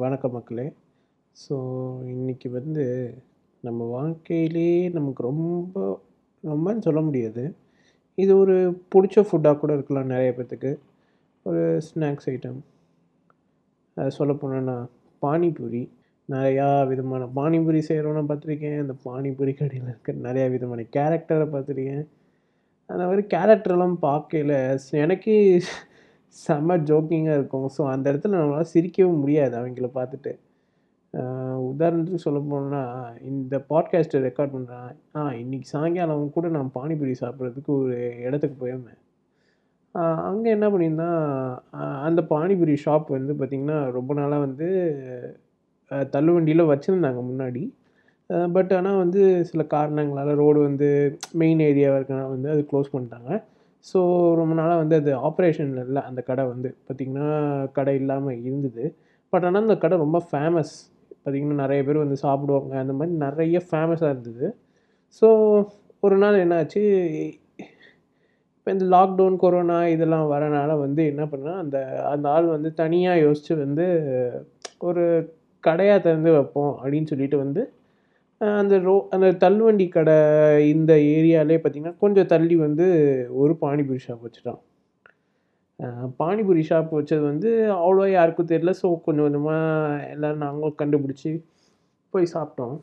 வணக்கம் மக்களே. ஸோ இன்றைக்கி வந்து நம்ம வாழ்க்கையிலே நமக்கு ரொம்ப ரொம்பன்னு சொல்ல முடியாது. இது ஒரு பிடிச்ச ஃபுட்டாக கூட இருக்கலாம் நிறைய பேர்த்துக்கு ஒரு ஸ்நாக்ஸ் ஐட்டம் அதை சொல்ல போனோன்னா பானிபூரி. நிறையா விதமான பானிபூரி செய்கிறோன்னு பார்த்துருக்கேன். அந்த பானிபூரி கடையில் இருக்க நிறையா விதமான கேரக்டரை பார்த்துருக்கேன். அந்த மாதிரி கேரக்டர்லாம் பார்க்கையில எனக்கே செம்ம ஜோக்கிங்காக இருக்கும். ஸோ அந்த இடத்துல நம்மளால் சிரிக்கவும் முடியாது அவங்கள பார்த்துட்டு. உதாரணத்துக்கு சொல்ல போனோம்னா இந்த பாட்காஸ்ட்டை ரெக்கார்ட் பண்ணுறேன் ஆ இன்னைக்கு சாயங்காலம் கூட நான் பானிபூரி சாப்பிட்றதுக்கு ஒரு இடத்துக்கு போயிருந்தேன். அங்கே என்ன பண்ணியிருந்தேன் அந்த பானிபூரி ஷாப் வந்து பார்த்திங்கன்னா ரொம்ப நாளாக வந்து தள்ளுவண்டியில் வச்சுருந்தாங்க முன்னாடி. பட் ஆனால் வந்து சில காரணங்களால் ரோடு வந்து மெயின் ஏரியாவாக இருக்கனால வந்து அது க்ளோஸ் பண்ணிட்டாங்க. ஸோ ரொம்ப நாளாக வந்து அது ஆப்ரேஷனில் இல்லை. அந்த கடை வந்து பார்த்திங்கன்னா கடை இல்லாமல் இருந்தது. பட் ஆனால் அந்த கடை ரொம்ப ஃபேமஸ் பார்த்திங்கன்னா நிறைய பேர் வந்து சாப்பிடுவாங்க. அந்த மாதிரி நிறைய ஃபேமஸாக இருந்தது. ஸோ ஒரு நாள் என்னாச்சு? இப்போ இந்த லாக்டவுன் கொரோனா இதெல்லாம் வரனால வந்து என்ன பண்ணால் அந்த அந்த ஆள் வந்து தனியாக யோசித்து வந்து ஒரு கடையாக திறந்து வைப்போம் அப்படின்னு சொல்லிட்டு வந்து அந்த ரோ அந்த தள்ளுவண்டி கடை இந்த ஏரியாலே பார்த்திங்கன்னா கொஞ்சம் தள்ளி வந்து ஒரு பானிபூரி ஷாப் வச்சுட்டான். பானிபூரி ஷாப் வச்சது வந்து அவ்வளோ யாருக்கும் தெரியல. ஸோ கொஞ்சம் கொஞ்சமாக எல்லோரும் நாங்களும் கண்டுபிடிச்சி போய் சாப்பிட்டோம்.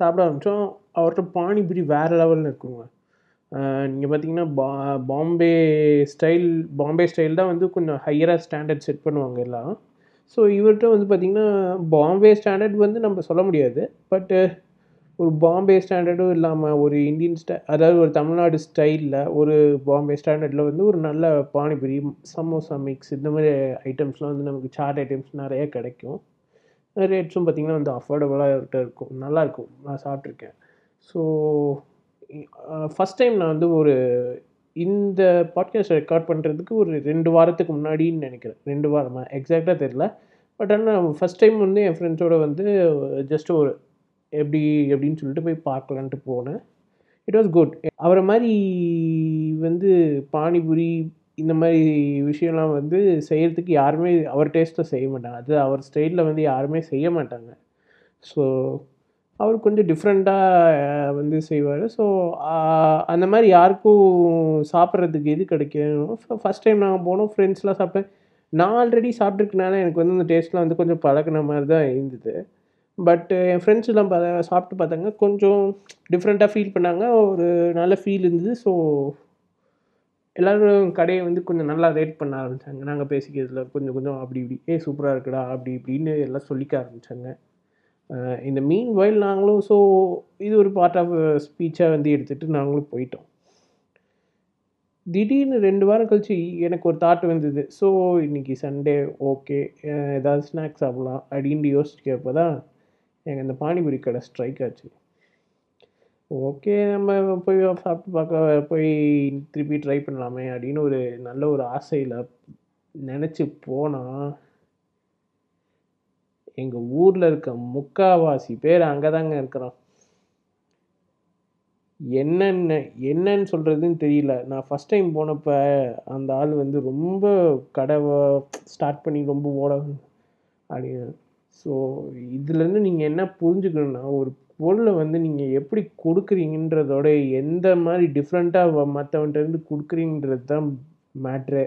சாப்பிட ஆரம்பித்தோம் அவர்கிட்ட பானிபூரி வேறு லெவலில் இருக்குங்க. நீங்கள் பார்த்தீங்கன்னா பா பாம்பே ஸ்டைல் பாம்பே ஸ்டைல் தான் வந்து கொஞ்சம் ஹையராக ஸ்டாண்டர்ட் செட் பண்ணுவாங்க எல்லாம். ஸோ இவர்கிட்ட வந்து பார்த்திங்கன்னா பாம்பே ஸ்டாண்டர்ட் வந்து நம்ம சொல்ல முடியாது. பட்டு uh, ஒரு பாம்பே ஸ்டாண்டர்டும் இல்லாமல் ஒரு இந்தியன் ஸ்டை அதாவது ஒரு தமிழ்நாடு ஸ்டைலில் ஒரு பாம்பே ஸ்டாண்டர்டில் வந்து ஒரு நல்ல பானிபூரி சமோசா மிக்ஸ் இந்த மாதிரி ஐட்டம்ஸ்லாம் வந்து நமக்கு சாட் ஐட்டம்ஸ் நிறைய கிடைக்கும். ரேட்ஸும் பார்த்திங்கன்னா வந்து அஃபோர்டபுளாக இருக்கும். நல்லாயிருக்கும் நான் சாப்பிட்ருக்கேன் ஸோ ஃபஸ்ட் டைம் நான் வந்து ஒரு இந்த பாட்காஸ்ட் ரெக்கார்ட் பண்ணுறதுக்கு ஒரு ரெண்டு வாரத்துக்கு முன்னாடின்னு நினைக்கிறேன். ரெண்டு வாரமாக எக்ஸாக்டாக தெரில பட் ஆனால் ஃபஸ்ட் டைம் வந்து என் ஃப்ரெண்ட்ஸோட வந்து ஜஸ்ட் ஒரு எப்படி எப்படின்னு சொல்லிட்டு போய் பார்க்கலான்ட்டு போனேன். இட் வாஸ் குட் அவரை மாதிரி வந்து பானிபூரி இந்த மாதிரி விஷயம்லாம் வந்து செய்கிறதுக்கு யாருமே அவர் டேஸ்ட்டில் செய்ய மாட்டாங்க. அது அவர் ஸ்டைலில் வந்து யாருமே செய்ய மாட்டாங்க. ஸோ அவர் கொஞ்சம் டிஃப்ரெண்ட்டாக வந்து செய்வார். ஸோ அந்த மாதிரி யாருக்கும் சாப்பிட்றதுக்கு எது கிடைக்கணும் ஃபஸ்ட் டைம் நாங்கள் போனோம் ஃப்ரெண்ட்ஸ்லாம் சாப்பிட்டேன். நான் ஆல்ரெடி சாப்பிட்ருக்கனால எனக்கு வந்து அந்த டேஸ்ட்லாம் வந்து கொஞ்சம் பழக்கின மாதிரி தான் இருந்தது. பட் என் ஃப்ரெண்ட்ஸ்லாம் பா சாப்பிட்டு பார்த்தாங்க. கொஞ்சம் டிஃப்ரெண்ட்டாக ஃபீல் பண்ணாங்க. ஒரு நல்ல ஃபீல் இருந்தது. ஸோ எல்லோரும் கடையை வந்து கொஞ்சம் நல்லா ரேட் பண்ண ஆரம்பித்தாங்க நாங்கள் பேசிக்கிறதுல கொஞ்சம் கொஞ்சம் அப்படி இப்படி ஏ சூப்பராக இருக்குடா அப்படி இப்படின்னு எல்லாம் சொல்லிக்க ஆரம்பித்தாங்க இந்த மீன் வயல் நாங்களும் ஸோ இது ஒரு பார்ட் ஆஃப் ஸ்பீச்சாக வந்து எடுத்துகிட்டு நாங்களும் போயிட்டோம். திடீர்னு ரெண்டு வாரம் கழிச்சு எனக்கு ஒரு தாட் வந்தது. ஸோ இன்றைக்கி சண்டே ஓகே ஏதாவது ஸ்நாக்ஸ் சாப்பிட்லாம் அப்படின்னு யோசிக்கிறப்ப தான் எனக்கு இந்த பானிபூரி கடை ஸ்ட்ரைக் ஆச்சு. ஓகே நம்ம போய் சாப்பிட்டு பார்க்க போய் திருப்பி ட்ரை பண்ணலாமே அப்படின்னு ஒரு நல்ல ஒரு ஆசையில் நினச்சி போனால் எங்கள் ஊரில் இருக்க முக்காவாசி பேர் அங்கே தாங்க இருக்கிறான் என்னென்ன என்னன்னு சொல்கிறதுன்னு தெரியல. நான் ஃபஸ்ட் டைம் போனப்போ அந்த ஆள் வந்து ரொம்ப கடை ஸ்டார்ட் பண்ணி ரொம்ப ஓட அப்படின்னு ஸோ இதுலேருந்து நீங்கள் என்ன புரிஞ்சுக்கணுன்னா ஒரு பொருளை வந்து நீங்கள் எப்படி கொடுக்குறீங்கன்றதோட எந்த மாதிரி டிஃப்ரெண்ட்டாக மற்றவன்ட்டேருந்து கொடுக்குறீங்கிறது தான் மேட்ரு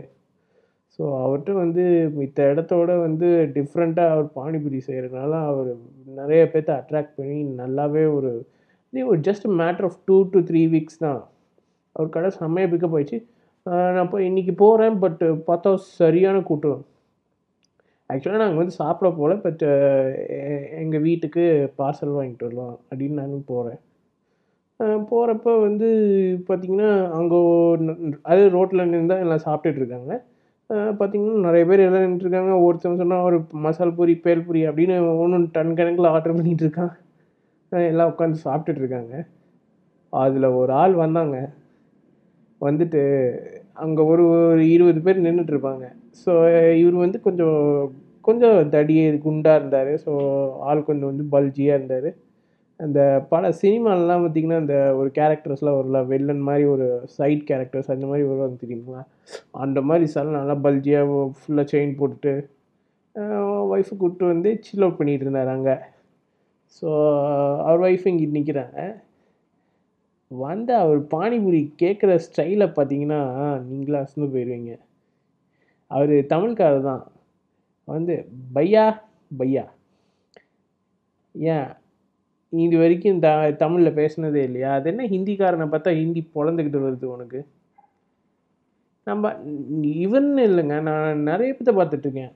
ஸோ அவர்கிட்ட வந்து மித்த இடத்தோட வந்து டிஃப்ரெண்ட்டாக அவர் பானிபூரி செய்கிறதுனால அவர் நிறைய பேர்த்த அட்ராக்ட் பண்ணி நல்லாவே ஒரு ஒரு just matter of two to three weeks தான். அவர் கடை செம்மையாக பிக்கப் ஆயிடுச்சு. நான் இப்போ இன்றைக்கி போகிறேன் பட் பார்த்தா சரியான கூட்டம். ஆக்சுவலாக நாங்கள் வந்து சாப்பிட போகல பட் எங்கள் வீட்டுக்கு பார்சல் வாங்கிட்டு வரலாம் அப்படின்னு நானும் போகிறேன் போகிறப்ப வந்து பார்த்திங்கன்னா அங்கே அது ரோட்டில் நின்று தான் எல்லாம் சாப்பிட்டுட்டு இருக்காங்க. பார்த்திங்கன்னா நிறைய பேர் எல்லாம் நின்றுருக்காங்க. ஒருத்தவங்க சொன்னால் ஒரு மசால் பூரி பேல் பூரி அப்படின்னு ஒன்று டன் கணக்கில் ஆர்டர் பண்ணிகிட்டு இருக்கான். எல்லாம் உட்காந்து சாப்பிட்டுட்ருக்காங்க அதில் ஒரு ஆள் வந்தாங்க. வந்துட்டு அங்கே ஒரு ஒரு இருபது பேர் நின்றுட்டுருப்பாங்க ஸோ இவர் வந்து கொஞ்சம் கொஞ்சம் தடி குண்டாக இருந்தார். ஸோ ஆள் கொஞ்சம் வந்து பல்ஜியாக இருந்தார். அந்த பல சினிமாலலாம் பார்த்திங்கன்னா அந்த ஒரு கேரக்டர்ஸ்லாம் வரல வில்லன் மாதிரி ஒரு சைட் கேரக்டர்ஸ் அந்த மாதிரி வருவாங்க தெரியுங்களா அந்த மாதிரி சார் நல்லா பல்ஜியாக ஃபுல்லாக செயின் போட்டுட்டு ஒய்ஃபை கூப்பிட்டு வந்து சில் அவுட் பண்ணிகிட்டு இருந்தார் அங்கே. ஸோ அவர் ஒய்ஃப் இங்கிட்டு நிற்கிறாங்க வந்து அவர் பானிபூரி கேட்குற ஸ்டைலை பார்த்தீங்கன்னா நீங்களா அசந்து போயிடுவீங்க அவர் தமிழ்காரர் தான். வந்து பையா? பையா. ஏன்? இது வரைக்கும் த தமிழில் பேசினதே இல்லையா? அது என்ன ஹிந்திக்காரனை பார்த்தா ஹிந்தி பொழந்துக்கிட்டு வருது உனக்கு? நம்ம இவன் இல்லைங்க நான் நிறைய பேர்த்த பார்த்துட்ருக்கேன்.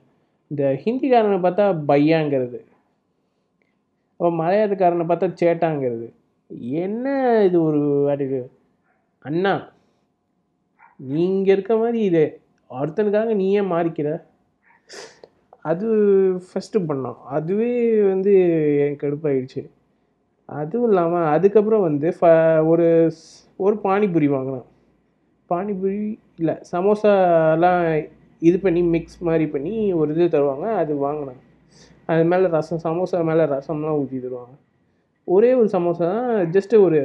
இந்த ஹிந்திக்காரனை பார்த்தா பையாங்கிறது. அப்போ மலையாளத்துக்காரனை பார்த்தா சேட்டாங்கிறது. என்ன இது ஒரு வாட்டி அண்ணா நீங்கள் இருக்க மாதிரி இது ஒருத்தனுக்காக நீ ஏன் மாறிக்கிற? அது ஃபஸ்ட்டு பண்ணோம். அதுவே வந்து எனக்கு கடுப்பாயிடுச்சு. அதுவும் இல்லாமல் அதுக்கப்புறம் வந்து ஃப ஒரு ஸ்- ஒரு பானிபூரி வாங்கினோம். பானிபூரி இல்லை சமோசாலாம் இது பண்ணி மிக்ஸ் மாதிரி பண்ணி ஒரு இது தருவாங்க அது வாங்கினேன் அது மேலே ரசம் சமோசா மேலே ரசம்லாம் ஊற்றி தருவாங்க. ஒரே ஒரு சமோசா தான் ஜஸ்ட்டு ஒரு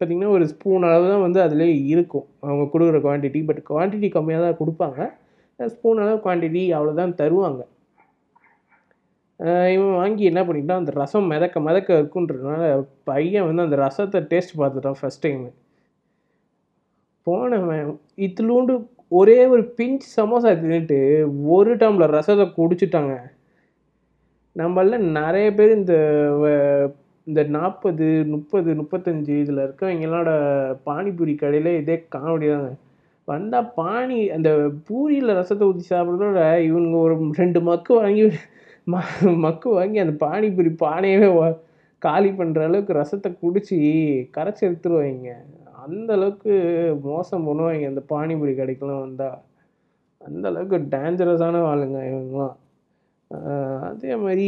பார்த்திங்கன்னா ஒரு ஸ்பூன் அளவு தான் வந்து அதிலே இருக்கும். அவங்க கொடுக்குற குவான்டிட்டி பட் குவான்டிட்டி கம்மியாக தான் கொடுப்பாங்க. ஸ்பூன் அளவு குவான்டிட்டி அவ்வளோதான் தருவாங்க. இவன் வாங்கி என்ன பண்ணிட்டான்? அந்த ரசம் மிதக்க மிதக்க இருக்குன்றதுனால பையன் வந்து அந்த ரசத்தை டேஸ்ட் பார்த்துட்டான் ஃபஸ்ட் டைம் போனவன் இத்திலூண்டு ஒரே ஒரு பிஞ்ச் சமோசா தின்னுட்டு ஒரு டம்ளர் ரசத்தை குடிச்சிட்டாங்க. நம்மள நிறைய பேர் இந்த வ- இந்த நாற்பது முப்பது முப்பத்தஞ்சு இதில் இருக்கவங்களோட பானிபூரி கடையில் இதே காமெடி தாங்க. வந்தால் பானி அந்த பூரியில் ரசத்தை ஊற்றி சாப்பிட்றதோட இவனுங்க ஒரு ரெண்டு மக்கு வாங்கி ம மக்கு வாங்கி அந்த பானிபூரி பானையவே வா- காலி பண்ணுற அளவுக்கு ரசத்தை குடித்து கரைச்சி எடுத்துருவாங்க அந்த அளவுக்கு மோசம் பண்ணுவாங்க அந்த பானிபூரி கடைக்கெலாம் வந்தால் அந்த அளவுக்கு டேஞ்சரஸான ஆளுங்க இவங்கலாம். அதே மாதிரி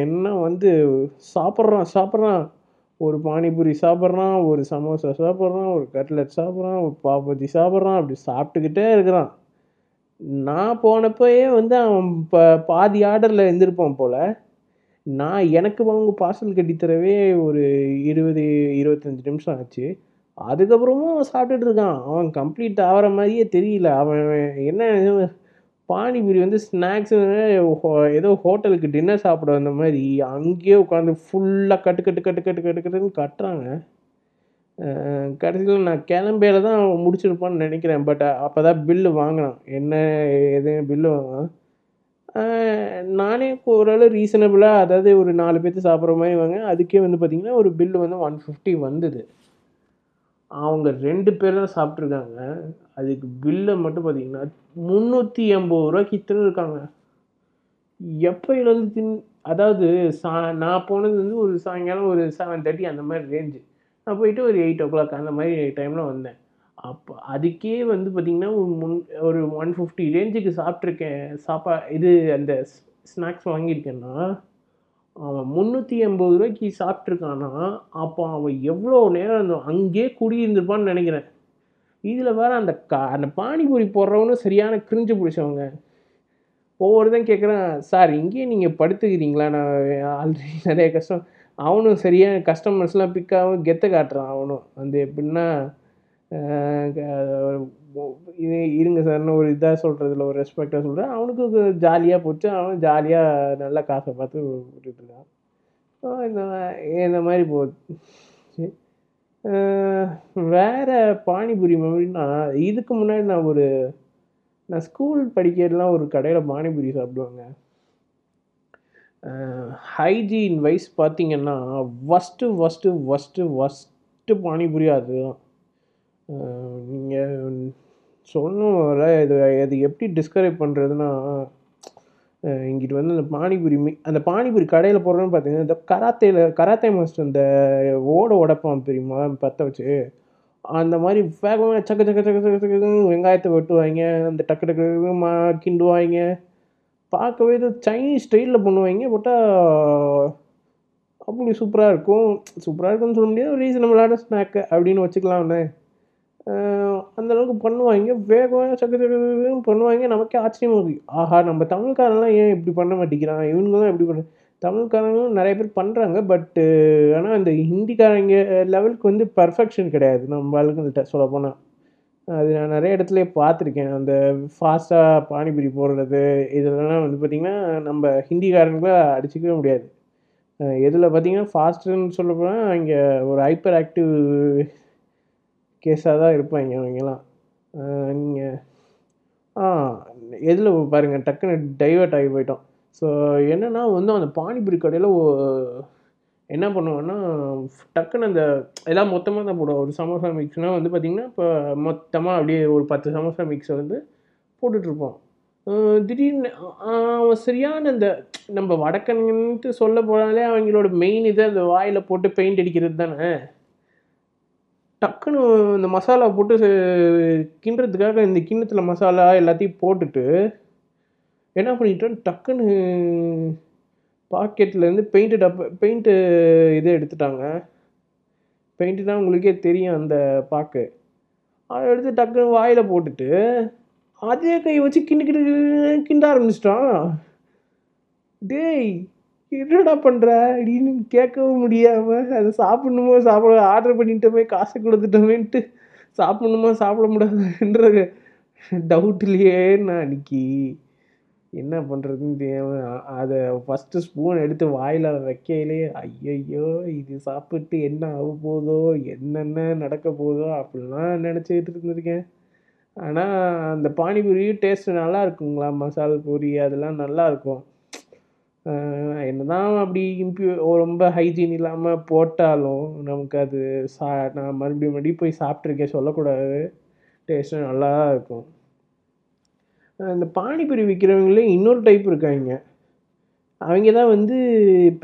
என்ன வந்து சாப்பிட்றான் சாப்பிட்றான். ஒரு பானிபூரி சாப்பிட்றான் ஒரு சமோசா சாப்பிட்றான் ஒரு கட்லெட் சாப்பிட்றான் ஒரு பாப்பத்தி சாப்பிட்றான் அப்படி சாப்பிட்டுக்கிட்டே இருக்கிறான். நான் போனப்போயே வந்து அவன் இப்போ பாதி ஆர்டரில் இருந்திருப்பான் போல். நான் எனக்கு அவங்க பார்சல் கட்டித்தரவே ஒரு இருபது இருபத்தஞ்சி நிமிஷம் ஆச்சு. அதுக்கப்புறமும் அவன் சாப்பிட்டுட்டு இருக்கான். அவன் கம்ப்ளீட் ஆகிற மாதிரியே தெரியல. அவன் என்ன பானிபூரி வந்து ஸ்நாக்ஸ் ஏதோ ஹோட்டலுக்கு டின்னர் சாப்பிட வந்த மாதிரி அங்கேயே உட்காந்து ஃபுல்லாக கட்டு கட்டு கட்டு கட்டு கட்டு கட்டுன்னு கட்டுறாங்க. கடைசியில் நான் கிளம்பையில தான் முடிச்சிருப்பான்னு நினைக்கிறேன். பட் அப்போ தான் பில்லு வாங்கினான். என்ன எது பில்லு வாங்கினான்? நானே ஓரளவு ரீசனபிளாக அதாவது ஒரு நாலு பேர்த்து சாப்பிட்ற மாதிரி வாங்க. அதுக்கே வந்து பார்த்திங்கன்னா ஒரு பில்லு வந்து ஒன் ஃபிஃப்டி வந்தது. அவங்க ரெண்டு பேர் தான் சாப்பிட்ருக்காங்க அதுக்கு பில்லை மட்டும் பார்த்தீங்கன்னா முந்நூற்றி எண்பது ரூபாய்க்கு இத்தனை இருக்காங்க. எப்போயிலேருந்து தின் அதாவது சா நான் போனது வந்து ஒரு சாயங்காலம் ஒரு செவன் தேர்ட்டி அந்த மாதிரி ரேஞ்சு நான் போயிட்டு ஒரு எயிட் ஓ கிளாக் அந்த மாதிரி டைமில் வந்தேன். அப்போ அதுக்கே வந்து பார்த்திங்கன்னா ஒரு முன் ஒரு ஒன் ஃபிஃப்டி ரேஞ்சுக்கு சாப்பிட்ருக்கேன் சாப்பா இது அந்த ஸ்நாக்ஸ் வாங்கியிருக்கேன்னா அவன் முந்நூற்றி எண்பது ரூபாய்க்கு சாப்பிட்ருக்கானா அப்போ அவன் எவ்வளோ நேரம் அந்த அங்கேயே குடியிருந்திருப்பான்னு நினைக்கிறேன். இதில் வேறு அந்த கா அந்த பானிபூரி போடுறவனும் சரியான கிரிஞ்சு பிடிச்சவங்க. ஒவ்வொருதான் கேட்குறான் சார் இங்கேயே நீங்கள் படுத்துக்கிறீங்களா? நான் ஆல்ரெடி நிறைய கஷ்டம். அவனும் சரியாக கஸ்டமர்ஸ்லாம் பிக்காகவும் கெத்த காட்டுறான் அவனும். வந்து எப்படின்னா இது இருங்க சார்னு ஒரு இதாக சொல்கிறதுல ஒரு ரெஸ்பெக்டாக சொல்கிறேன் அவனுக்கு ஜாலியாக போச்சு. அவன் ஜாலியாக நல்லா காசை பார்த்து விட்டுட்டு இருக்கான். ஸோ இந்த இந்த மாதிரி போ வேறு பானிபூரி மெமரினா இதுக்கு முன்னாடி நான் ஒரு நான் ஸ்கூல் படிக்கிறதுலாம் ஒரு கடையில் பானிபூரி சாப்பிடுவாங்க. ஹைஜீன் வைஸ் பார்த்திங்கன்னா first first first first panipuri அதுதான். நீங்கள் சொல்லணும் வர இது அது எப்படி டிஸ்கிரைப் பண்ணுறதுன்னா இங்கிட்டு வந்து அந்த பானிபூரி மீ அந்த பானிபூரி கடையில் போடுறோன்னு பார்த்தீங்கன்னா இந்த கராத்தேல கராத்தே மாஸ்டர் அந்த ஓட உடைப்பான் தெரியுமா? பற்ற வச்சு. அந்த மாதிரி வேகமாக சக்க சக்க சக்க சக்க சக்கன்னு வெங்காயத்தை வெட்டுவாங்க அந்த டக்கு டக்கு டக்குன்னு மா கிண்டுவாங்க பார்க்கவே இது சைனீஸ் ஸ்டைலில் பண்ணுவாங்க பட்டா அப்படி சூப்பராக இருக்கும். சூப்பராக இருக்கும்னு சொல்ல முடியாது ஒரு ரீசனபிளான ஸ்நாக்கு அப்படின்னு வச்சுக்கலாம்னு அந்த அளவுக்கு பண்ணுவாங்க. வேகமாக சக்கு சக்கு பண்ணுவாங்க. நமக்கே ஆச்சரியமாக இருக்கு. ஆஹா நம்ம தமிழ்காரன்லாம் ஏன் இப்படி பண்ண மாட்டேங்கிறான்? இவங்க தான் எப்படி பண்ண தமிழ்காரங்களும் நிறைய பேர் பண்ணுறாங்க பட்டு ஆனால் இந்த ஹிந்திக்காரங்க லெவலுக்கு வந்து பர்ஃபெக்ஷன் கிடையாது. நம்ம ஆளுங்கள்கிட்ட சொல்ல அது நான் நிறைய இடத்துல பார்த்துருக்கேன். அந்த ஃபாஸ்ட்டாக பானிபூரி போடுறது இதெல்லாம் வந்து பார்த்திங்கன்னா நம்ம ஹிந்திக்காரங்களை அடிச்சிக்கவே முடியாது. எதில் பார்த்தீங்கன்னா ஃபாஸ்ட்டுன்னு சொல்ல போனால் இங்கே ஒரு ஹைப்பர் ஆக்டிவ் கேஸாக தான் இருப்பாங்க அவங்கெல்லாம். நீங்கள் ஆ எதில் பாருங்கள் டக்குன்னு டைவர்ட் ஆகி போயிட்டோம். ஸோ என்னென்னா வந்து அந்த பானிபூரி கடையில் என்ன பண்ணுவேன்னா டக்குன்னு அந்த எல்லாம் மொத்தமாக தான் போடுவோம். ஒரு சமோசா மிக்ஸ்னால் வந்து பார்த்திங்கன்னா இப்போ மொத்தமாக அப்படியே ஒரு பத்து சமோசா மிக்ஸை வந்து போட்டுட்ருப்போம். திடீர்னு அவன் சரியான அந்த நம்ம வடக்கன்ட்டு சொல்ல போனாலே அவங்களோட மெயின் இதை அந்த வாயில் போட்டு பெயிண்ட் அடிக்கிறது தானே. டக்குன்னு இந்த மசாலா போட்டு கிண்டுறதுக்காக இந்த கிண்ணத்தில் மசாலா எல்லாத்தையும் போட்டுட்டு என்ன பண்ணிட்டோம்? டக்குன்னு பாக்கெட்லேருந்து பெயிண்ட்டு டப்பா பெயிண்ட்டு இது எடுத்துட்டாங்க. பெயிண்ட்டு தான் உங்களுக்கே தெரியும் அந்த பாக்கு. அதை எடுத்து டக்குன்னு வாயில் போட்டுட்டு அதே கை வச்சு கிண்டு கிண்டு கிண்ட ஆரம்பிச்சிட்டான். டேய் என்னடா பண்ணுற அப்படின்னு கேட்கவும் முடியாமல் அதை சாப்பிட்ணுமோ சாப்பிட ஆர்டர் பண்ணிட்டோமே காசு கொடுத்துட்டோமேன்ட்டு சாப்பிட்ணுமா சாப்பிட முடியாதுன்ற டவுட்லேயே நான் அன்றைக்கி என்ன பண்ணுறதுன்னு தெரியாமல் அதை ஃபஸ்ட்டு ஸ்பூன் எடுத்து வாயில் வைக்கையிலே ஐயையோ இது சாப்பிட்டு என்ன ஆக போதோ என்னென்ன நடக்க போதோ அப்படிலாம் நினச்சிக்கிட்டு இருந்திருக்கேன். ஆனால் அந்த பானிபூரியும் டேஸ்ட்டு நல்லா இருக்குங்களா? மசால் பூரி அதெல்லாம் நல்லாயிருக்கும் என்ன தான் அப்படி இம்ப்யூ ரொம்ப ஹைஜீன் இல்லாமல் போட்டாலும் நமக்கு அது சா நான் மறுபடியும் மறுபடியும் போய் சாப்பிட்ருக்கேன் சொல்லக்கூடாது. டேஸ்ட்டும் நல்லா தான் இருக்கும். இந்த பானிபூரி விற்கிறவங்களே இன்னொரு டைப் இருக்காங்க. அவங்க தான் வந்து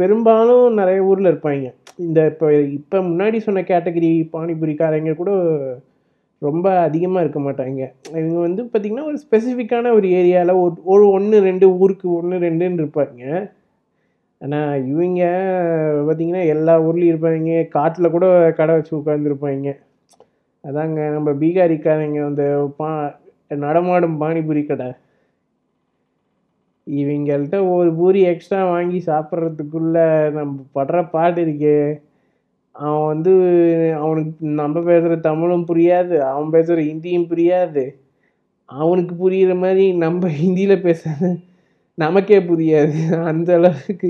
பெரும்பாலும் நிறைய ஊரில் இருப்பாங்க. இந்த இப்போ இப்போ முன்னாடி சொன்ன கேட்டகரி பானிபூரிக்காரங்க கூட ரொம்ப அதிகமாக இருக்க மாட்டாங்க. இவங்க வந்து பார்த்திங்கன்னா ஒரு ஸ்பெசிஃபிக்கான ஒரு ஏரியாவில் ஒரு ஒரு ஒன்று ரெண்டு ஊருக்கு ஒன்று ரெண்டுன்னு இருப்பாங்க. ஆனால் இவங்க பார்த்திங்கன்னா எல்லா ஊர்லேயும் இருப்பாங்க. காட்டில் கூட கடை வச்சு உட்காந்துருப்பாங்க அதாங்க நம்ம பீகாரிக்காரங்க அந்த பா நடமாடும் பானிபூரி கடை. இவங்கள்ட்ட ஒரு பூரி எக்ஸ்ட்ரா வாங்கி சாப்பிட்றதுக்குள்ள நம்ம படுற பாடு இருக்கே. அவன் வந்து அவனுக்கு நம்ம பேசுகிற தமிழும் புரியாது அவன் பேசுகிற ஹிந்தியும் புரியாது. அவனுக்கு புரிகிற மாதிரி நம்ம ஹிந்தியில் பேச நமக்கே புரியாது. அந்த அளவுக்கு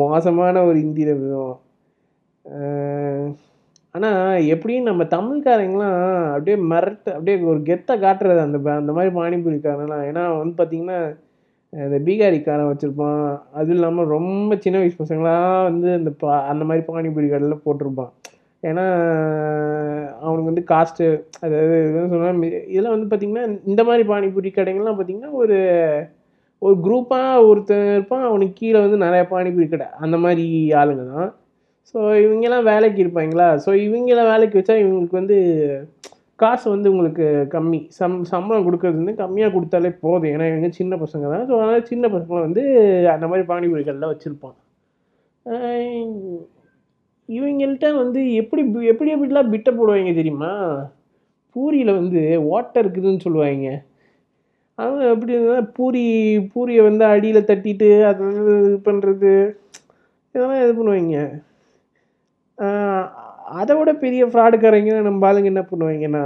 மோசமான ஒரு ஹிந்தியில் பேசுவோம் ஆனால் எப்படியும் நம்ம தமிழ்காரங்களாம் அப்படியே மிரட்டு அப்படியே ஒரு கெத்தை காட்டுறது அந்த அந்த மாதிரி பானிபூரிக்காரன்லாம். ஏன்னா வந்து பார்த்திங்கன்னா இந்த பீகாரிக்காரன் வச்சுருப்பான். அதுவும் இல்லாமல் ரொம்ப சின்ன வயசு பசங்களாம் வந்து அந்த பா அந்த மாதிரி பானிபூரி கடையில் போட்டிருப்பான். ஏன்னா அவனுக்கு வந்து காஸ்ட்டு அதாவது சொன்னால் இதெல்லாம் வந்து பார்த்திங்கன்னா இந்த மாதிரி பானிபூரி கடைங்கள்லாம் பார்த்திங்கன்னா ஒரு ஒரு குரூப்பாக ஒருத்தன் இருப்பான். அவனுக்கு கீழே வந்து நிறையா பானிபூரி கடை. அந்த மாதிரி ஆளுங்க தான். ஸோ இவங்கெல்லாம் வேலைக்கு இருப்பாங்களா? ஸோ இவங்கள வேலைக்கு வச்சா இவங்களுக்கு வந்து காசு வந்து உங்களுக்கு கம்மி. சம் சம்பளம் கொடுக்கறது வந்து கம்மியாக கொடுத்தாலே போதும். ஏன்னா இவங்க சின்ன பசங்க தான். ஸோ அதனால் சின்ன பசங்களை வந்து அந்த மாதிரி பானிபூரி வச்சுருப்பான். இவங்கள்ட்ட வந்து எப்படி எப்படி எப்படிலாம் பிட்டை போடுவாங்க தெரியுமா? பூரியில் வந்து ஓட்டை இருக்குதுன்னு சொல்லுவாங்க. அவங்க எப்படி இருந்தால் பூரி பூரியை வந்து அடியில் தட்டிட்டு அதை இது பண்ணுறது இதெல்லாம் இது பண்ணுவாங்க. அதை விட பெரிய ஃப்ராடுக்காரங்க நம்ம ஆளுங்க என்ன பண்ணுவாங்கன்னா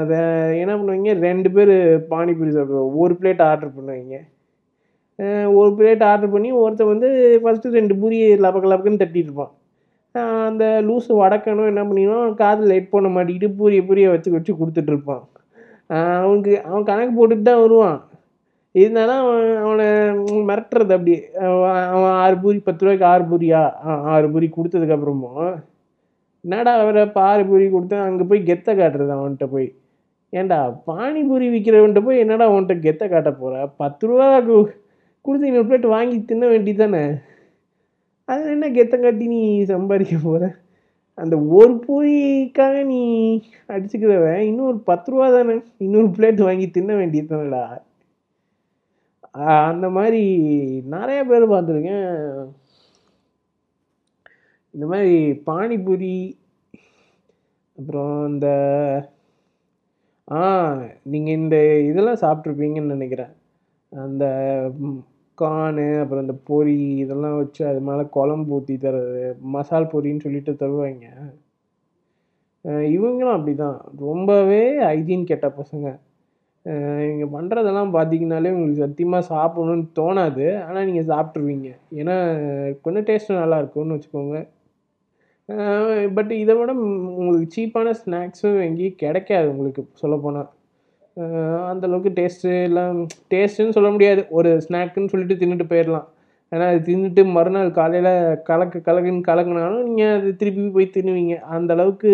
அதை என்ன பண்ணுவாங்க ரெண்டு பேர் பானிபூரி சாப்பிடுவோம் ஒரு பிளேட் ஆர்டர் பண்ணுவாங்க. ஒரு பிளேட் ஆர்டர் பண்ணி ஒருத்தன் வந்து ஃபஸ்ட்டு ரெண்டு பூரி லபக்க லபக்குன்னு தட்டிட்டு இருப்பான். அந்த லூஸு வடக்கணும் என்ன பண்ணிடுவான் காதில் லைட் போன மாட்டிக்கிட்டு பூரியை பூரியை வச்சு வச்சு கொடுத்துட்ருப்பான் அவனுக்கு அவன் கணக்கு போட்டுட்டு தான் வருவான். இருந்தாலும் அவன் அவனை மிரட்டுறது அப்படி. அவன் ஆறு பூரி பத்து ரூபாய்க்கு ஆறு பூரியா? ஆறு பூரி கொடுத்ததுக்கப்புறமும் என்னடா அவரை இப்போ ஆறு பூரி கொடுத்தேன்? அங்கே போய் கெத்தை காட்டுறது அவன்கிட்ட போய். ஏண்டா பானிபூரி விற்கிறவன்ட்ட போய் என்னடா அவன்கிட்ட கெத்தை காட்ட போகிற பத்து ரூபா கொடுத்து இன்னொரு பிளேட் வாங்கி தின்ன வேண்டியது தானே அது என்ன கெத்தை காட்டி நீ சம்பாதிக்க போகிற அந்த ஒரு பூரிக்காக நீ அடிச்சுக்கிறவன் இன்னொரு பத்து ரூபா தானே? இன்னொரு பிளேட் வாங்கி தின்ன வேண்டியது தானேடா அந்த மாதிரி நிறைய பேர் பார்த்துருக்கேன். இந்த மாதிரி பானிபூரி அப்புறம் இந்த ஆ நீங்கள் இந்த இதெல்லாம் சாப்பிட்ருப்பீங்கன்னு நினைக்கிறேன். அந்த கானு அப்புறம் இந்த பொரி இதெல்லாம் வச்சு அது மேலே குழம்பு ஊற்றி தர்றது மசால் பொரின்னு சொல்லிட்டு தருவாங்க. இவங்களும் அப்படி தான் ரொம்பவே ஹைஜீன் கெட்ட பசங்க. இங்கே பண்ணுறதெல்லாம் பார்த்தீங்கனாலே உங்களுக்கு சத்தியமாக சாப்பிட்ணுன்னு தோணாது. ஆனால் நீங்கள் சாப்பிட்ருவீங்க ஏன்னா கொஞ்சம் டேஸ்ட்டு நல்லா இருக்கும்னு வச்சுக்கோங்க. பட் இதை விட உங்களுக்கு சீப்பான ஸ்நாக்ஸும் எங்கேயும் கிடைக்காது உங்களுக்கு சொல்லப்போனால் அந்தளவுக்கு டேஸ்ட்டு எல்லாம் டேஸ்ட்டுன்னு சொல்ல முடியாது. ஒரு ஸ்நாக்குன்னு சொல்லிட்டு தின்னுட்டு போயிடலாம் ஏன்னா அது தின்னுட்டு மறுநாள் காலையில் கலக்கு கலக்குன்னு கலக்குனாலும் நீங்கள் அது திருப்பி போய் தின்னுவீங்க. அந்த அளவுக்கு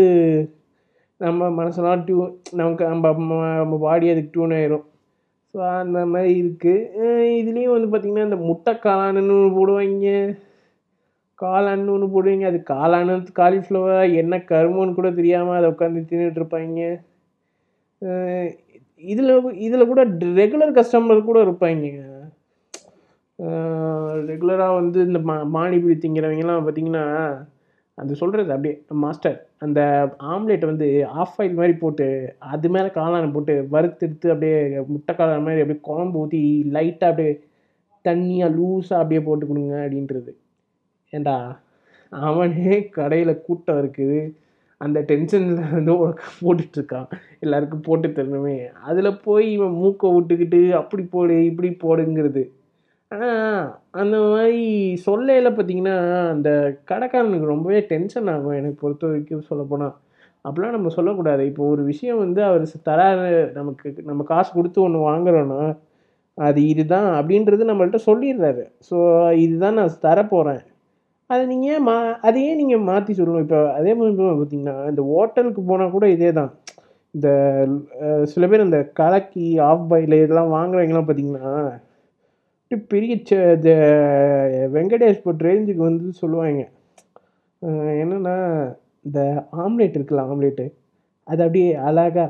நம்ம மனசெல்லாம் டியூ நமக்கு நம்ம நம்ம பாடி அதுக்கு டியூன் ஆயிரும். ஸோ அந்த மாதிரி இருக்குது இதுலேயும் வந்து பார்த்திங்கன்னா இந்த முட்டை காளானுன்னு ஒன்று போடுவாங்க. காளான்னு ஒன்று போடுவீங்க. அது காளானு காலிஃப்ளவர் என்ன கருமோன்னு கூட தெரியாமல் அதை உட்காந்து தின்னுட்டு இருப்பாங்க. இதில் இதில் கூட ரெகுலர் கஸ்டமர் கூட இருப்பாங்க. ரெகுலராக வந்து இந்த மா மானிபூரி திங்கிறவங்கலாம் பார்த்தீங்கன்னா அது சொல்கிறது அப்படியே மாஸ்டர் அந்த ஆம்லேட் வந்து ஆஃப் ஆயில் மாதிரி போட்டு அது மேலே காளான போட்டு வறுத்தெடுத்து அப்படியே முட்டை காளான் மாதிரி அப்படியே குழம்பு ஊற்றி லைட்டாக அப்படியே தண்ணியாக லூஸாக அப்படியே போட்டு கொடுங்க அப்படின்றது. ஏண்டா? அவனே கடையில் கூட்டம் இருக்குது. அந்த டென்ஷனில் வந்து போட்டுட்ருக்கான் எல்லாருக்கும் போட்டு தரணுமே. அதில் போய் இவன் மூக்கை விட்டுக்கிட்டு அப்படி போடு இப்படி போடுங்கிறது. அந்த மாதிரி சொல்லையில் பார்த்தீங்கன்னா அந்த கடைக்காரனுக்கு ரொம்பவே டென்ஷன் ஆகும் எனக்கு பொறுத்த வரைக்கும் சொல்லப்போனால் அப்படிலாம் நம்ம சொல்லக்கூடாது. இப்போ ஒரு விஷயம் வந்து அவர் தராரு நமக்கு நம்ம காசு கொடுத்து ஒன்று வாங்குறோன்னா அது இதுதான் அப்படின்றது நம்மள்ட்ட சொல்லிடுறாரு. ஸோ இதுதான் நான் தரப்போகிறேன் அதை நீங்கள் ஏன் மா அதையே நீங்கள் மாற்றி சொல்லணும். இப்போ அதே மாதிரி பார்த்தீங்கன்னா இந்த ஹோட்டலுக்கு போனால் கூட இதே தான் இந்த சில பேர் இந்த கலக்கி ஆஃப் பாயில் இதெல்லாம் வாங்குறவங்கலாம் பார்த்தீங்கன்னா பெரிய ச- இந்த வெங்கடேஷ் ரேஞ்சுக்கு வந்து சொல்லுவாங்க. என்னென்னா இந்த ஆம்லேட் இருக்குல்ல ஆம்லேட்டு அது அப்படியே அழகாக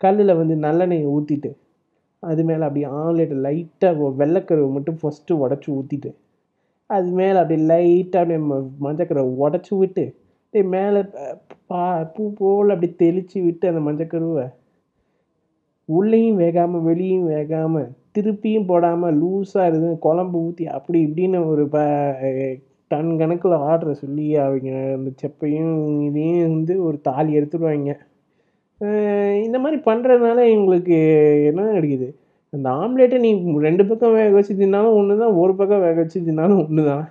கல்லில் வந்து நல்லெண்ணெயை ஊற்றிட்டு அது மேலே அப்படியே ஆம்லேட்டை லைட்டாக வெள்ளைக்கருவை மட்டும் ஃபஸ்ட்டு உடச்சி ஊற்றிட்டு அது மேலே அப்படியே லைட்டாக அப்படியே ம- மஞ்சக்கரை உடச்சி விட்டு அப்படியே மேலே பா பூ போல் அப்படியே தெளித்து விட்டு அந்த மஞ்சக்கருவை உள்ளேயும் வேகாமல் வெளியும் வேகாமல் திருப்பியும் போடாமல் லூஸாக இருந்து குழம்பு ஊற்றி அப்படி இப்படின்னு ஒரு ப டன் கணக்கில் ஆர்டர் சொல்லி அவங்க அந்த செப்பையும் இதையும் வந்து ஒரு தாலி எடுத்துடுவாங்க. இந்த மாதிரி பண்ணுறதுனால எங்களுக்கு என்ன கிடைக்குது அந்த ஆம்லேட்டை நீ ரெண்டு பக்கம் வேக வச்சு தின்னாலும் ஒன்று தான் ஒரு பக்கம் வேக வச்சு தின்னாலும் ஒன்று தான்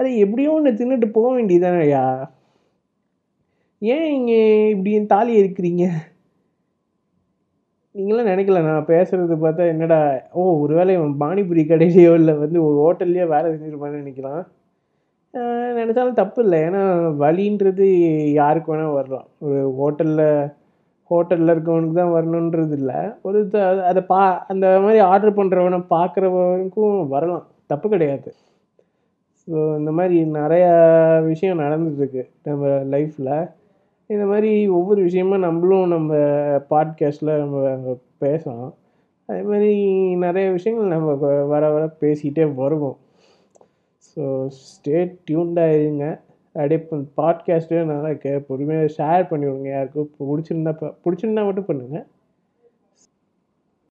அது எப்படியோ ஒன்று தின்னுட்டு போக வேண்டியதானேயா ஏன் இங்கே இப்படி தாலி இருக்கிறீங்க நீங்களாம் நினைக்கல நான் பேசுகிறது பார்த்தா என்னடா ஓ ஒருவேளை இவன் பானிபூரி கடையிலையோ இல்லை வந்து ஒரு ஹோட்டல்லையோ வேலை செஞ்சுருப்பான்னு நினைக்கலாம். நினச்சாலும் தப்பு இல்லை. ஏன்னா வழின்றது யாருக்கு வேணால் வரலாம். ஒரு ஹோட்டலில் ஹோட்டலில் இருக்கவனுக்கு தான் வரணுன்றது இல்லை. ஒரு த- அதை பா அந்த மாதிரி ஆர்டர் பண்ணுறவனை பார்க்குறவனுக்கும் வரலாம். தப்பு கிடையாது. ஸோ இந்த மாதிரி நிறையா விஷயம் நடந்துட்டுருக்கு நம்ம லைஃப்பில் இந்த மாதிரி ஒவ்வொரு விஷயமா நம்மளும் நம்ம பாட்காஸ்ட்டில் நம்ம அங்கே பேசலாம். அதே மாதிரி நிறைய விஷயங்கள் நம்ம வர வர பேசிக்கிட்டே வருவோம். ஸோ ஸ்டே டியூன்டாக இருங்க. அப்படியே பாட்காஸ்ட்டே நல்லா கே பொறுமையாக ஷேர் பண்ணிவிடுங்க. யாருக்கும் பிடிச்சிருந்தா ப- பிடிச்சிருந்தா மட்டும் பண்ணுங்கள்